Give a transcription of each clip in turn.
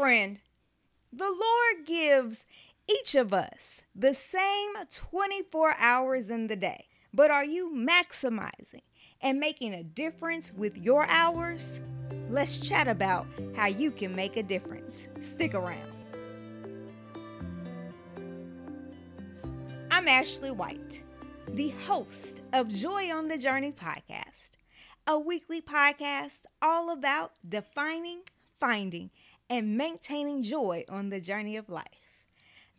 friend, the Lord gives each of us the same 24 hours in the day. But are you maximizing and making a difference with your hours? Let's chat about how you can make a difference. Stick around. I'm Ashley White, the host of Joy on the Journey podcast, a weekly podcast all about defining, finding, and maintaining joy on the journey of life.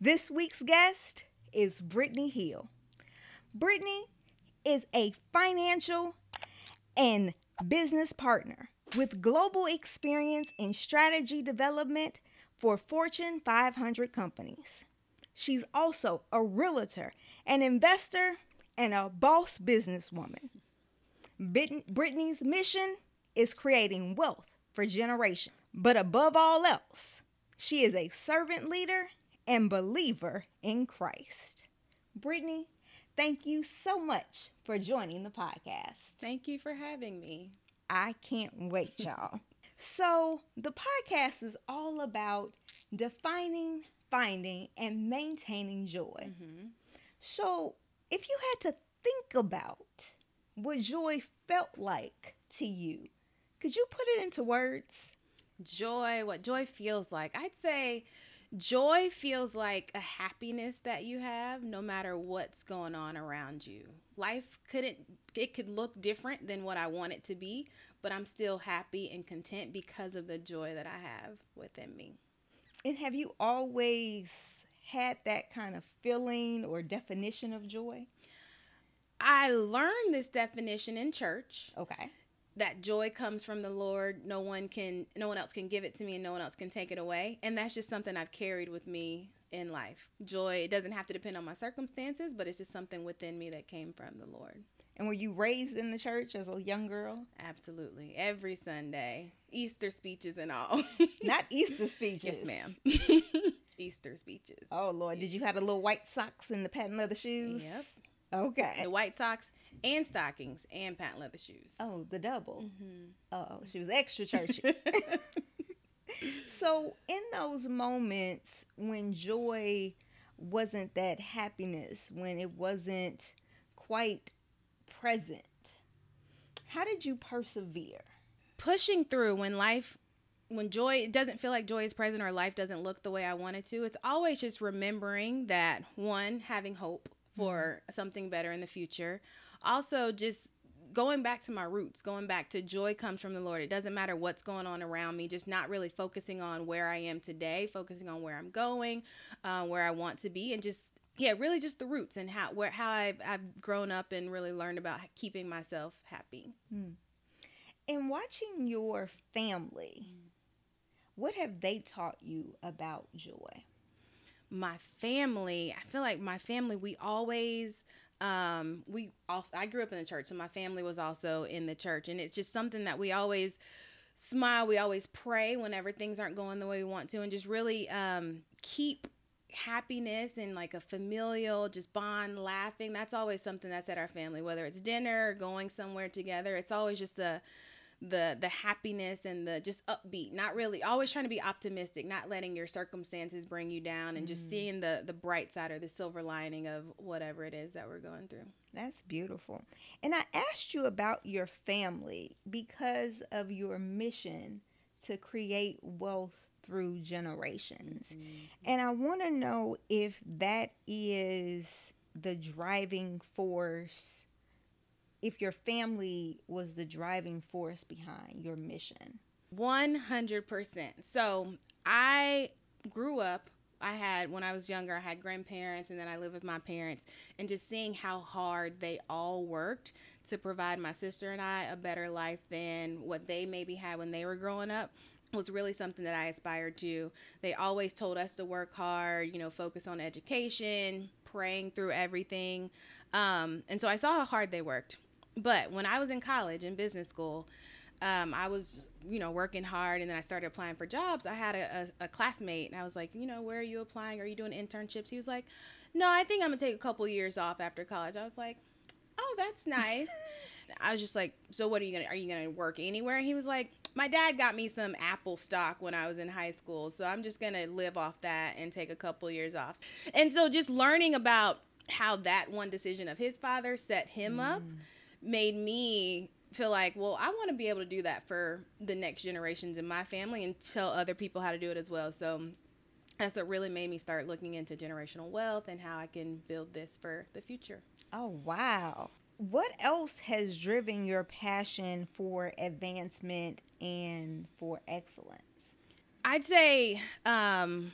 This week's guest is Brittany Hill. Brittany is a financial and business partner with global experience in strategy development for Fortune 500 companies. She's also a realtor, an investor, and a boss businesswoman. Brittany's mission is creating wealth for generations. But above all else, she is a servant leader and believer in Christ. Brittany, thank you so much for joining the podcast. Thank you for having me. I can't wait, y'all. so, the podcast is all about defining, finding, and maintaining joy. Mm-hmm. So, if you had to think about what joy felt like to you, could you put it into words? Joy, what joy feels like. I'd say joy feels like a happiness that you have no matter what's going on around you. Life couldn't it could look different than what I want it to be, but I'm still happy and content because of the joy that I have within me. And have you always had that kind of feeling or definition of joy? I learned this definition in church. Okay that joy comes from the Lord. No one can no one else can give it to me and no one else can take it away. And that's just something I've carried with me in life. Joy, it doesn't have to depend on my circumstances, but it's just something within me that came from the Lord. And were you raised in the church as a young girl? Absolutely. Every Sunday. Easter speeches and all. Not Easter speeches. Yes, ma'am. Easter speeches. Oh Lord, did you have the little white socks and the patent leather shoes? Yep. Okay. The white socks and stockings and patent leather shoes. Oh, the double. Mm-hmm. Oh, she was extra churchy. so, in those moments when joy wasn't that happiness, when it wasn't quite present, how did you persevere? Pushing through when life when joy it doesn't feel like joy is present or life doesn't look the way I want it to, it's always just remembering that one, having hope for mm-hmm. something better in the future also just going back to my roots, going back to joy comes from the Lord. It doesn't matter what's going on around me, just not really focusing on where I am today, focusing on where I'm going, uh, where I want to be, and just yeah, really just the roots and how where how I've I've grown up and really learned about keeping myself happy. Mm. And watching your family, what have they taught you about joy? My family, I feel like my family, we always um, we also, I grew up in the church, so my family was also in the church, and it's just something that we always smile. We always pray whenever things aren't going the way we want to, and just really um, keep happiness and like a familial just bond laughing that's always something that's at our family whether it's dinner going somewhere together it's always just a the the happiness and the just upbeat not really always trying to be optimistic not letting your circumstances bring you down and mm. just seeing the the bright side or the silver lining of whatever it is that we're going through that's beautiful and i asked you about your family because of your mission to create wealth through generations mm-hmm. and i want to know if that is the driving force if your family was the driving force behind your mission? 100%. So I grew up I had when I was younger, I had grandparents and then I lived with my parents and just seeing how hard they all worked to provide my sister and I a better life than what they maybe had when they were growing up was really something that I aspired to. They always told us to work hard, you know, focus on education, praying through everything. Um, and so I saw how hard they worked. But when I was in college in business school, um, I was, you know, working hard and then I started applying for jobs. I had a, a, a, classmate and I was like, you know, where are you applying? Are you doing internships? He was like, no, I think I'm gonna take a couple years off after college. I was like, oh, that's nice. I was just like, so what are you gonna, are you gonna work anywhere? And he was like, my dad got me some Apple stock when I was in high school, so I'm just gonna live off that and take a couple years off. And so just learning about how that one decision of his father set him mm. up made me feel like, well, I want to be able to do that for the next generations in my family and tell other people how to do it as well. So that's what really made me start looking into generational wealth and how I can build this for the future. Oh, wow. What else has driven your passion for advancement and for excellence? I'd say um,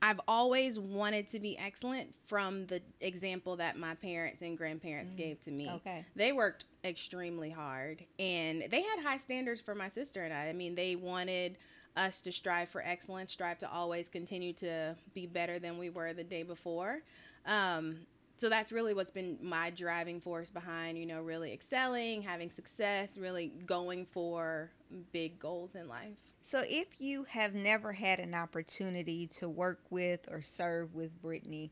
I've always wanted to be excellent from the example that my parents and grandparents mm. gave to me. Okay. They worked extremely hard and they had high standards for my sister and I. I mean, they wanted us to strive for excellence, strive to always continue to be better than we were the day before. Um, so that's really what's been my driving force behind, you know, really excelling, having success, really going for big goals in life. So, if you have never had an opportunity to work with or serve with Brittany,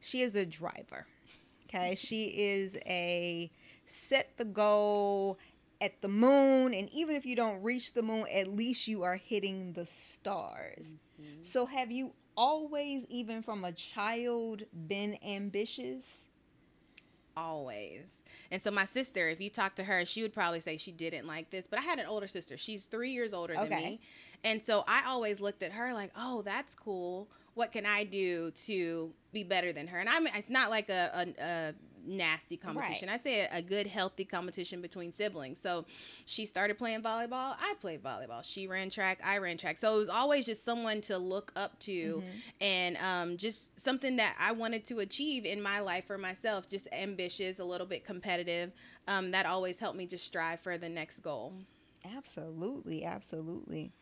she is a driver. Okay, she is a set the goal at the moon, and even if you don't reach the moon, at least you are hitting the stars. Mm-hmm. So, have you always, even from a child, been ambitious? Always. And so my sister, if you talk to her, she would probably say she didn't like this. But I had an older sister. She's three years older okay. than me. And so I always looked at her like, oh, that's cool. What can I do to be better than her? And I'm it's not like a, a, a nasty competition. Right. I'd say a, good, healthy competition between siblings. So she started playing volleyball. I played volleyball. She ran track. I ran track. So it was always just someone to look up to mm-hmm. and um, just something that I wanted to achieve in my life for myself. Just ambitious, a little bit competitive. Um, that always helped me just strive for the next goal. Absolutely. Absolutely.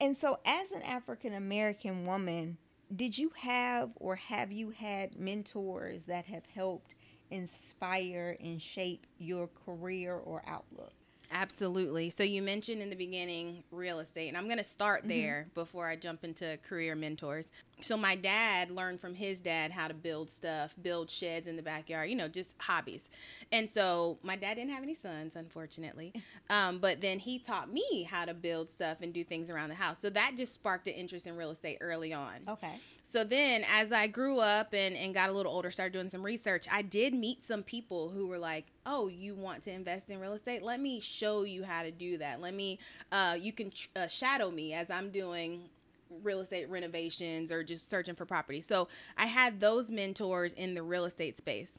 And so, as an African American woman, did you have or have you had mentors that have helped inspire and shape your career or outlook? Absolutely. So you mentioned in the beginning real estate, and I'm going to start mm-hmm. there mm-hmm. before I jump into career mentors. So my dad learned from his dad how to build stuff, build sheds in the backyard, you know, just hobbies. And so my dad didn't have any sons, unfortunately, um, but then he taught me how to build stuff and do things around the house. So that just sparked an interest in real estate early on. Okay. So then, as I grew up and, and got a little older, started doing some research, I did meet some people who were like, Oh, you want to invest in real estate? Let me show you how to do that. Let me, uh, you can uh, shadow me as I'm doing real estate renovations or just searching for property. So I had those mentors in the real estate space.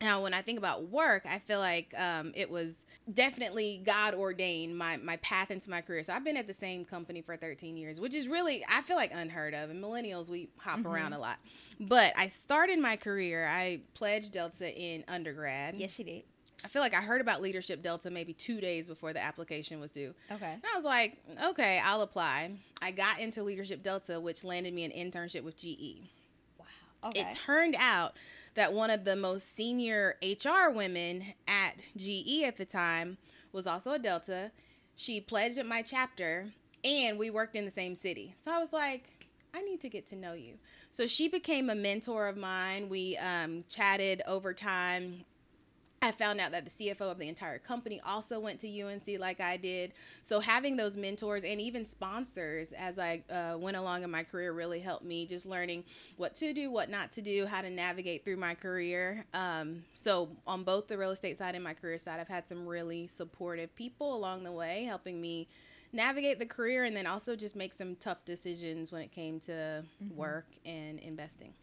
Now, when I think about work, I feel like um, it was definitely God ordained my my path into my career. So I've been at the same company for 13 years, which is really I feel like unheard of. And millennials we hop mm-hmm. around a lot. But I started my career. I pledged Delta in undergrad. Yes, she did. I feel like I heard about Leadership Delta maybe two days before the application was due. Okay. And I was like, okay, I'll apply. I got into Leadership Delta, which landed me an internship with GE. Wow. Okay. It turned out that one of the most senior HR women at GE at the time was also a Delta. She pledged at my chapter and we worked in the same city. So I was like, I need to get to know you. So she became a mentor of mine. We um, chatted over time I found out that the CFO of the entire company also went to UNC like I did. So having those mentors and even sponsors as I uh, went along in my career really helped me just learning what to do, what not to do, how to navigate through my career. Um, so on both the real estate side and my career side, I've had some really supportive people along the way helping me navigate the career and then also just make some tough decisions when it came to mm-hmm. work and investing.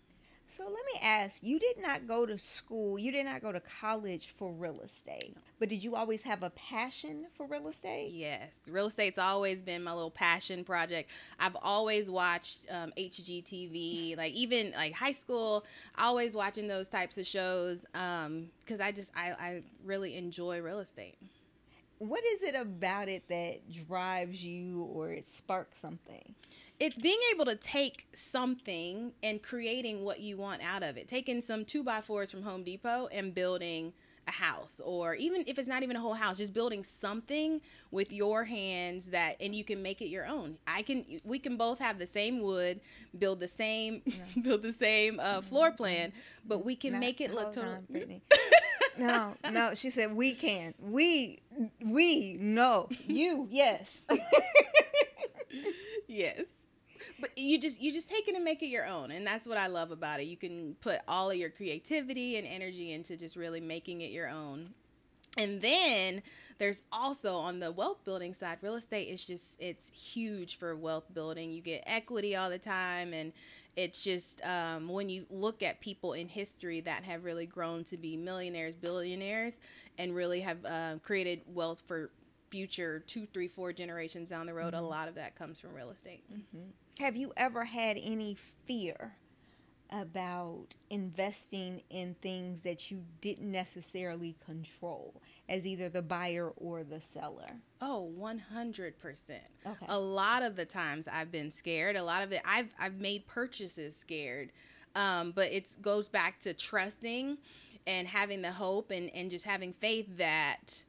So let me ask you did not go to school, you did not go to college for real estate, but did you always have a passion for real estate? Yes, real estate's always been my little passion project. I've always watched um, HGTV, like even like high school, always watching those types of shows because um, I just, I, I really enjoy real estate. What is it about it that drives you or it sparks something? It's being able to take something and creating what you want out of it. Taking some two by fours from Home Depot and building a house, or even if it's not even a whole house, just building something with your hands that, and you can make it your own. I can, we can both have the same wood, build the same, build the same uh, floor plan, but we can make it look totally. Different. No, no. She said we can. We, we, no. You, yes. yes but you just you just take it and make it your own and that's what i love about it. You can put all of your creativity and energy into just really making it your own. And then there's also on the wealth building side real estate is just it's huge for wealth building. You get equity all the time and it's just um, when you look at people in history that have really grown to be millionaires billionaires and really have uh, created wealth for future two three four generations down the road mm-hmm. a lot of that comes from real estate mm-hmm. have you ever had any fear about investing in things that you didn't necessarily control as either the buyer or the seller? Oh, 100%. Okay. A lot of the times I've been scared. A lot of it I've I've made purchases scared. Um, but it goes back to trusting and having the hope and, and just having faith that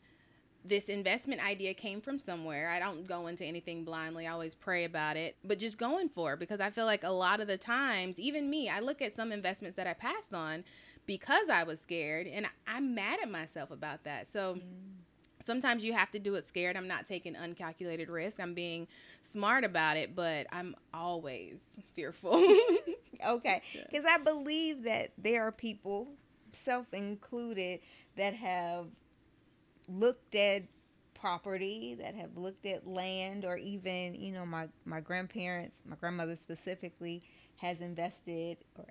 this investment idea came from somewhere. I don't go into anything blindly. I always pray about it, but just going for it because I feel like a lot of the times, even me, I look at some investments that I passed on because I was scared and I'm mad at myself about that. So mm. sometimes you have to do it scared. I'm not taking uncalculated risk. I'm being smart about it, but I'm always fearful. okay. Because I believe that there are people, self included, that have looked at property, that have looked at land, or even, you know, my, my grandparents, my grandmother specifically, has invested, or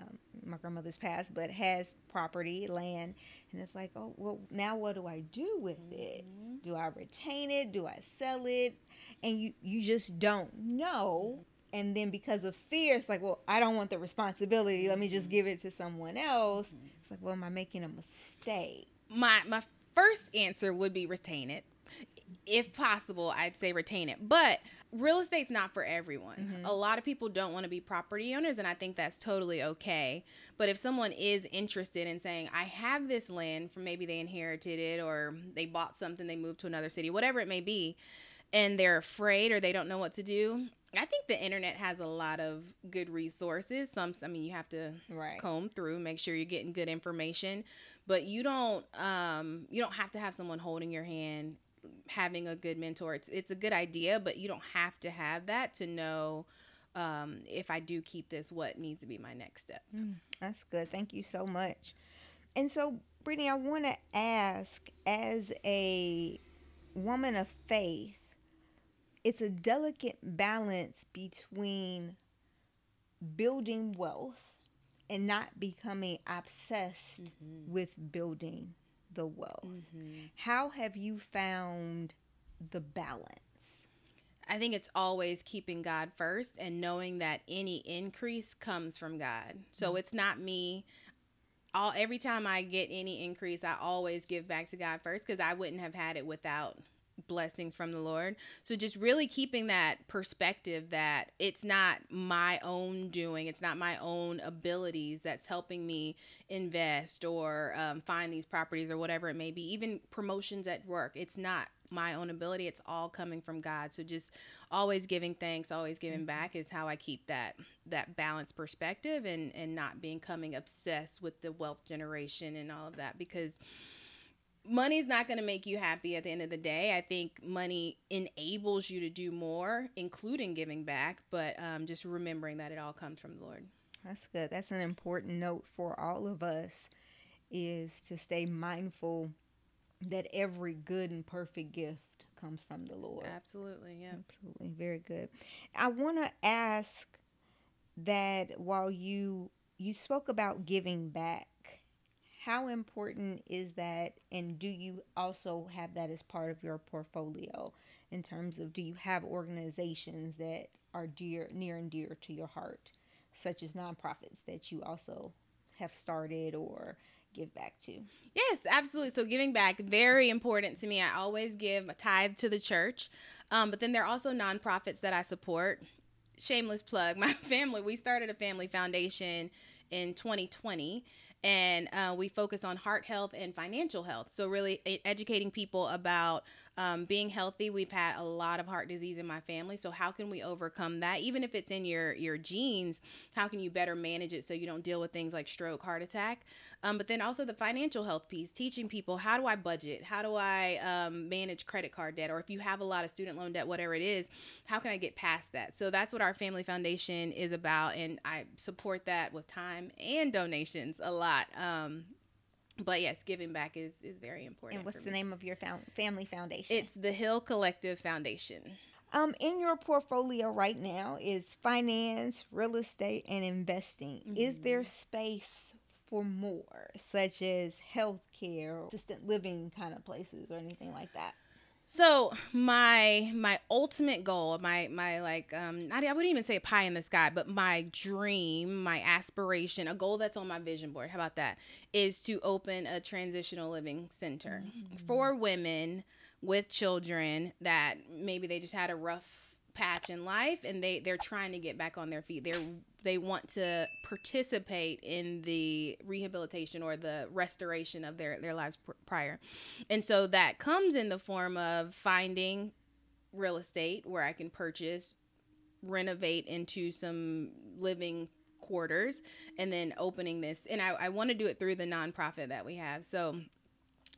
um, my grandmother's passed, but has property, land. And it's like, oh, well, now what do I do with mm-hmm. it? Do I retain it? Do I sell it? And you, you just don't know. And then because of fear, it's like, well, I don't want the responsibility. Let me just mm-hmm. give it to someone else. Mm-hmm. It's like, well, am I making a mistake? My my first answer would be retain it. If possible, I'd say retain it. But real estate's not for everyone. Mm-hmm. A lot of people don't want to be property owners, and I think that's totally okay. But if someone is interested in saying, I have this land from maybe they inherited it or they bought something, they moved to another city, whatever it may be, and they're afraid or they don't know what to do, I think the internet has a lot of good resources. Some, I mean, you have to right. comb through, make sure you're getting good information, but you don't, um, you don't have to have someone holding your hand, having a good mentor. It's, it's a good idea, but you don't have to have that to know, um, if I do keep this, what needs to be my next step. Mm, that's good. Thank you so much. And so, Brittany, I want to ask, as a woman of faith it's a delicate balance between building wealth and not becoming obsessed mm-hmm. with building the wealth. Mm-hmm. How have you found the balance? I think it's always keeping God first and knowing that any increase comes from God. So mm-hmm. it's not me all every time I get any increase, I always give back to God first because I wouldn't have had it without blessings from the Lord. So just really keeping that perspective that it's not my own doing, it's not my own abilities that's helping me invest or um, find these properties or whatever it may be. Even promotions at work, it's not my own ability. It's all coming from God. So just always giving thanks, always giving mm-hmm. back is how I keep that that balanced perspective and and not becoming obsessed with the wealth generation and all of that because money's not going to make you happy at the end of the day. I think money enables you to do more, including giving back, but um, just remembering that it all comes from the Lord. That's good. That's an important note for all of us is to stay mindful that every good and perfect gift comes from the Lord. Absolutely, yeah. Absolutely. Very good. I want to ask that while you you spoke about giving back how important is that and do you also have that as part of your portfolio in terms of do you have organizations that are dear near and dear to your heart such as nonprofits that you also have started or give back to? Yes absolutely. So giving back very important to me. I always give a tithe to the church um, but then there are also nonprofits that i support. Shameless plug my family we started a family foundation in 2020 and uh, we focus on heart health and financial health. So, really educating people about Um, being healthy, we've had a lot of heart disease in my family. So how can we overcome that? Even if it's in your your genes, how can you better manage it so you don't deal with things like stroke, heart attack? Um, but then also the financial health piece, teaching people how do I budget, how do I um, manage credit card debt, or if you have a lot of student loan debt, whatever it is, how can I get past that? So that's what our family foundation is about, and I support that with time and donations a lot. But yes, giving back is is very important. And what's the me. name of your family foundation? It's the Hill Collective Foundation. um in your portfolio right now is finance, real estate, and investing. Is Mm-hmm. there space for more, such as healthcare, assistant living kind of places, or anything like that? So my my ultimate goal, my my like um I wouldn't even say pie in the sky, but my dream, my aspiration, a goal that's on my vision board. How about that? Is to open a transitional living center for women with children that maybe they just had a rough patch in life and they they're trying to get back on their feet. They're they want to participate in the rehabilitation or the restoration of their their lives pr- prior. And so that comes in the form of finding real estate where I can purchase, renovate into some living quarters, and then opening this. And I, I want to do it through the nonprofit that we have. So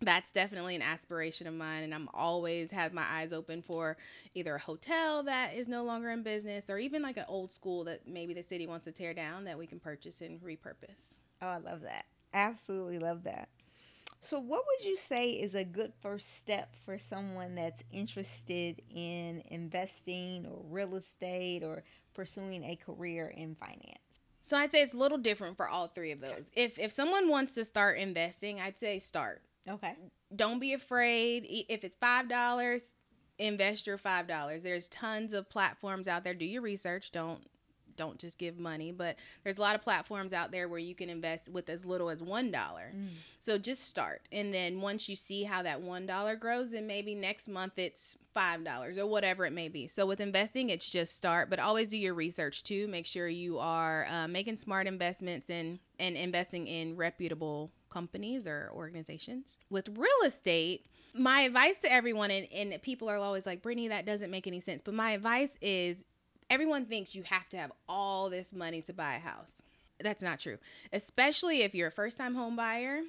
that's definitely an aspiration of mine. And I'm always have my eyes open for either a hotel that is no longer in business or even like an old school that maybe the city wants to tear down that we can purchase and repurpose. Oh, I love that. Absolutely love that. So, what would you say is a good first step for someone that's interested in investing or real estate or pursuing a career in finance? So I'd say it's a little different for all three of those. If if someone wants to start investing, I'd say start. Okay. Don't be afraid. If it's five dollars, invest your five dollars. There's tons of platforms out there. Do your research. Don't don't just give money, but there's a lot of platforms out there where you can invest with as little as one dollar. So just start, and then once you see how that one dollar grows, then maybe next month it's five dollars or whatever it may be. So with investing, it's just start, but always do your research too. Make sure you are uh, making smart investments and and investing in reputable companies or organizations. With real estate, my advice to everyone, and, and people are always like, Brittany, that doesn't make any sense. But my advice is everyone thinks you have to have all this money to buy a house. That's not true, especially if you're a first time home buyer.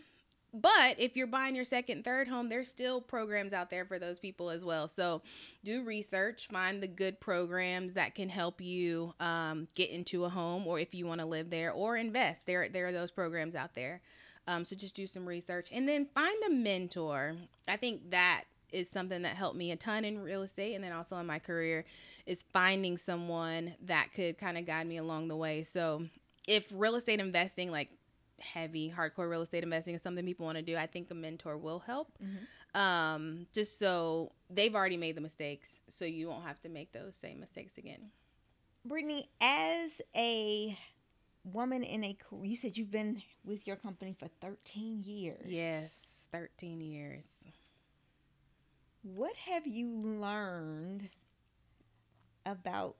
But if you're buying your second, third home, there's still programs out there for those people as well. So do research, find the good programs that can help you um, get into a home, or if you want to live there, or invest. There, there are those programs out there. Um, so just do some research and then find a mentor. I think that is something that helped me a ton in real estate and then also in my career is finding someone that could kind of guide me along the way. So if real estate investing, like heavy hardcore real estate investing is something people want to do, I think a mentor will help. Um, just so they've already made the mistakes, so you won't have to make those same mistakes again. Brittany, as a woman in a career, you said you've been with your company for 13 years. Yes, 13 years. What have you learned about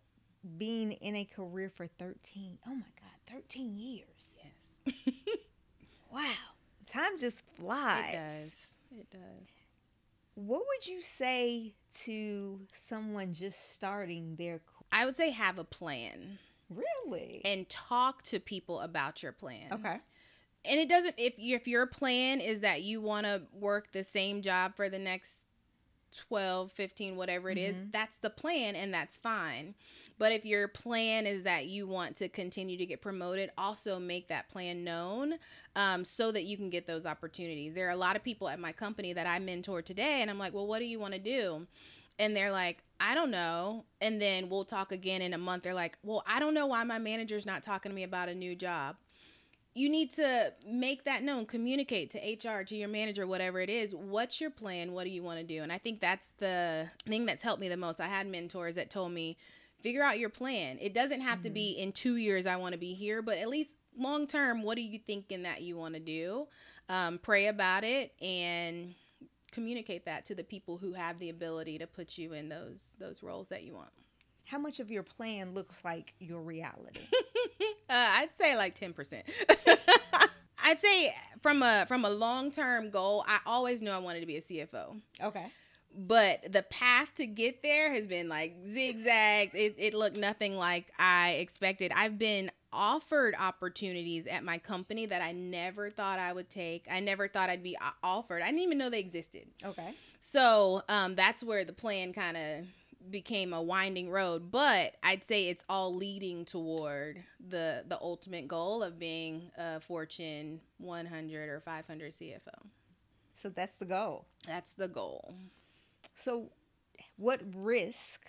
being in a career for 13? Oh my God, 13 years. Yes. Wow. Time just flies. It does. It does. What would you say to someone just starting their career? I would say have a plan Really? and talk to people about your plan. Okay. And it doesn't if you, if your plan is that you want to work the same job for the next 12, 15, whatever it is, Mhm. that's the plan and that's fine. But if your plan is that you want to continue to get promoted, also make that plan known um, so that you can get those opportunities. There are a lot of people at my company that I mentor today, and I'm like, well, what do you want to do? And they're like, I don't know. And then we'll talk again in a month. They're like, well, I don't know why my manager's not talking to me about a new job. You need to make that known. Communicate to hr to your manager whatever it is. What's your plan? What do you want to do? And i think that's the thing that's helped me the most. I had mentors that told me figure out your plan. It doesn't have to be in two years i want to be here but at least long term what are you thinking that you want to do? Um, pray about it and communicate that to the people who have the ability to put you in those those roles that you want How much of your plan looks like your reality? uh, I'd say like ten percent. I'd say from a from a long term goal, I always knew I wanted to be a CFO. okay. but the path to get there has been like zigzags. It, it looked nothing like I expected. I've been offered opportunities at my company that I never thought I would take. I never thought I'd be offered. I didn't even know they existed. Okay. So um, that's where the plan kind of became a winding road. But I'd say it's all leading toward the the ultimate goal of being a Fortune 100 or 500 CFO. So that's the goal. That's the goal. So, what risk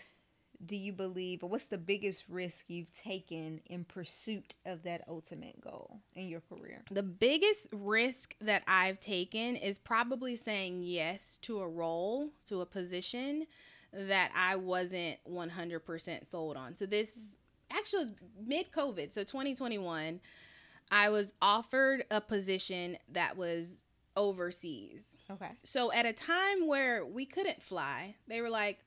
do you believe, or what's the biggest risk you've taken in pursuit of that ultimate goal in your career? The biggest risk that I've taken is probably saying yes to a role, to a position that I wasn't 100% sold on. So, this actually was mid COVID, so 2021. I was offered a position that was overseas. Okay. So at a time where we couldn't fly, they were like,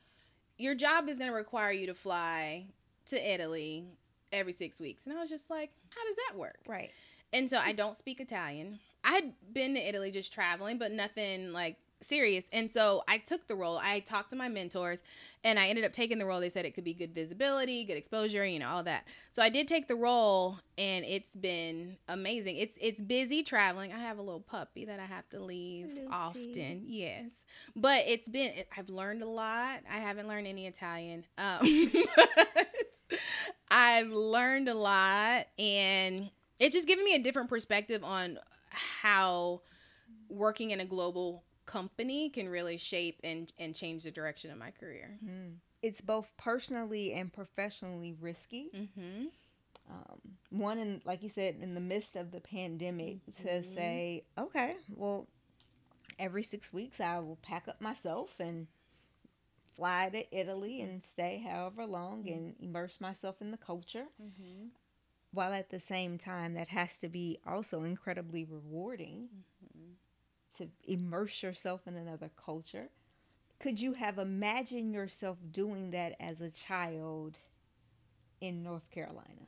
your job is going to require you to fly to Italy every six weeks. And I was just like, how does that work? Right. And so I don't speak Italian. I had been to Italy just traveling, but nothing like serious. And so I took the role. I talked to my mentors and I ended up taking the role. They said it could be good visibility, good exposure, you know, all that. So I did take the role and it's been amazing. It's it's busy traveling. I have a little puppy that I have to leave Lucy. often. Yes. But it's been I've learned a lot. I haven't learned any Italian. Um I've learned a lot and it's just given me a different perspective on how working in a global company can really shape and, and change the direction of my career. Mm. It's both personally and professionally risky. Mm-hmm. Um, one, in, like you said, in the midst of the pandemic, to Mhm. say, okay, well, every six weeks I will pack up myself and fly to Italy and stay however long and immerse myself in the culture. Mm-hmm. While at the same time, that has to be also incredibly rewarding to immerse yourself in another culture. Could you have imagined yourself doing that as a child in North Carolina?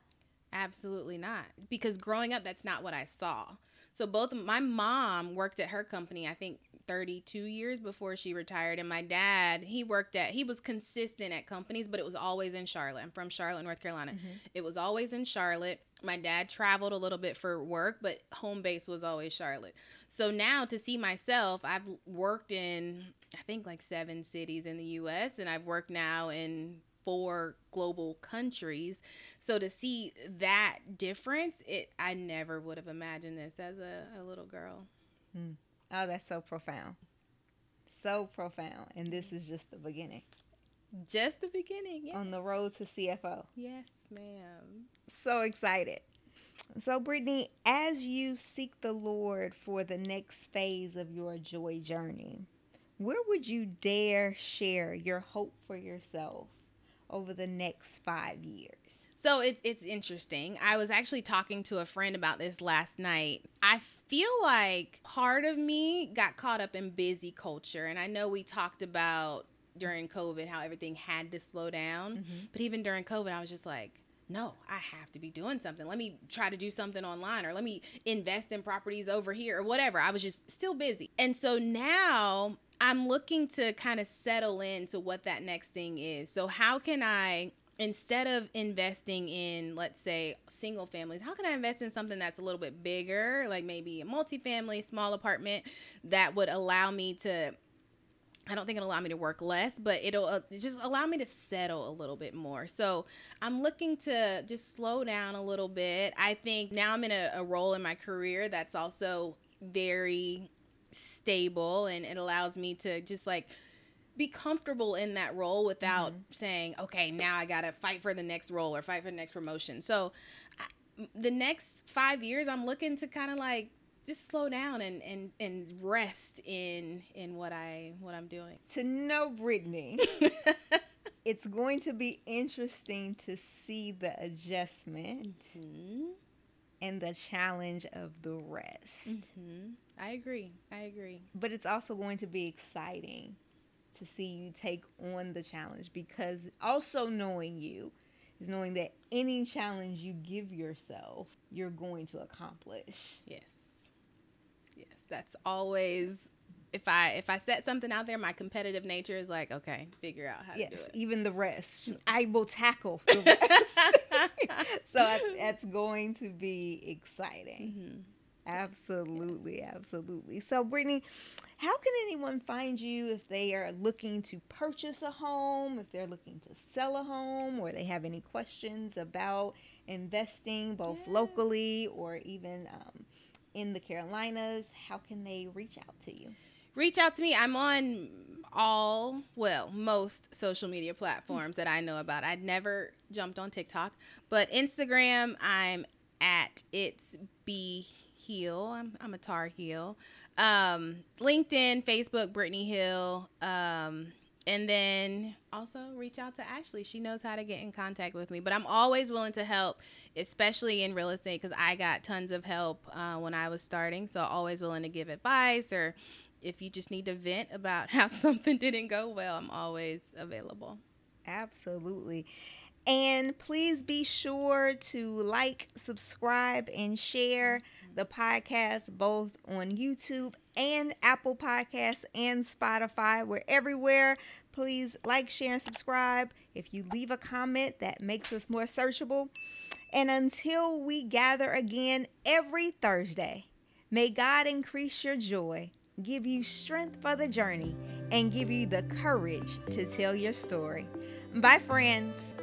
Absolutely not. Because growing up, that's not what I saw. So both my mom worked at her company, I think 32 years before she retired, and my dad, he worked at he was consistent at companies, but it was always in Charlotte. I'm from Charlotte, North Carolina. Mm-hmm. It was always in Charlotte. My dad traveled a little bit for work, but home base was always Charlotte. So now to see myself, I've worked in I think like seven cities in the US and I've worked now in four global countries. So to see that difference, it I never would have imagined this as a, a little girl. Hmm. Oh, that's so profound. So profound. And this is just the beginning. Just the beginning. Yes. On the road to CFO. Yes, ma'am. So excited. So, Brittany, as you seek the Lord for the next phase of your joy journey, where would you dare share your hope for yourself over the next five years? So it's it's interesting. I was actually talking to a friend about this last night. I feel like part of me got caught up in busy culture, and I know we talked about during COVID how everything had to slow down. Mm-hmm. But even during COVID, I was just like, no, I have to be doing something. Let me try to do something online or let me invest in properties over here or whatever. I was just still busy. And so now I'm looking to kind of settle into what that next thing is. So, how can I, instead of investing in, let's say, single families, how can I invest in something that's a little bit bigger, like maybe a multifamily, small apartment that would allow me to I don't think it'll allow me to work less, but it'll uh, just allow me to settle a little bit more. So I'm looking to just slow down a little bit. I think now I'm in a, a role in my career that's also very stable and it allows me to just like be comfortable in that role without saying, okay, now I got to fight for the next role or fight for the next promotion. So I, the next five years, I'm looking to kind of like just slow down and, and, and rest in in what I what I'm doing. To know Brittany, it's going to be interesting to see the adjustment hmm and the challenge of the rest. hmm I agree. I agree. But it's also going to be exciting to see you take on the challenge because also knowing you is knowing that any challenge you give yourself, you're going to accomplish. Yes. Yes. That's always if I if I set something out there, my competitive nature is like, okay, figure out how yes, to do it. even the rest. I will tackle the rest. so that's going to be exciting. Mhm. Absolutely, absolutely. So, Brittany, how can anyone find you if they are looking to purchase a home, if they're looking to sell a home, or they have any questions about investing both Yeah. locally or even um, in the Carolinas? How can they reach out to you? Reach out to me. I'm on all, well, most social media platforms that I know about. I'd never jumped on TikTok, but Instagram, I'm at it's be heel. I'm, I'm a Tar Heel. Um, LinkedIn, Facebook, Brittany Hill. Um, and then also reach out to Ashley. She knows how to get in contact with me. But I'm always willing to help, especially in real estate, because I got tons of help uh, when I was starting. So always willing to give advice, or if you just need to vent about how something didn't go well, I'm always available. Absolutely. And please be sure to like, subscribe, and share mm-hmm. the podcast both on YouTube and Apple Podcasts and Spotify. We're everywhere. Please like, share, and subscribe. If you leave a comment, that makes us more searchable. And until we gather again every Thursday, may God increase your joy, give you strength for the journey, and give you the courage to tell your story. Bye, friends.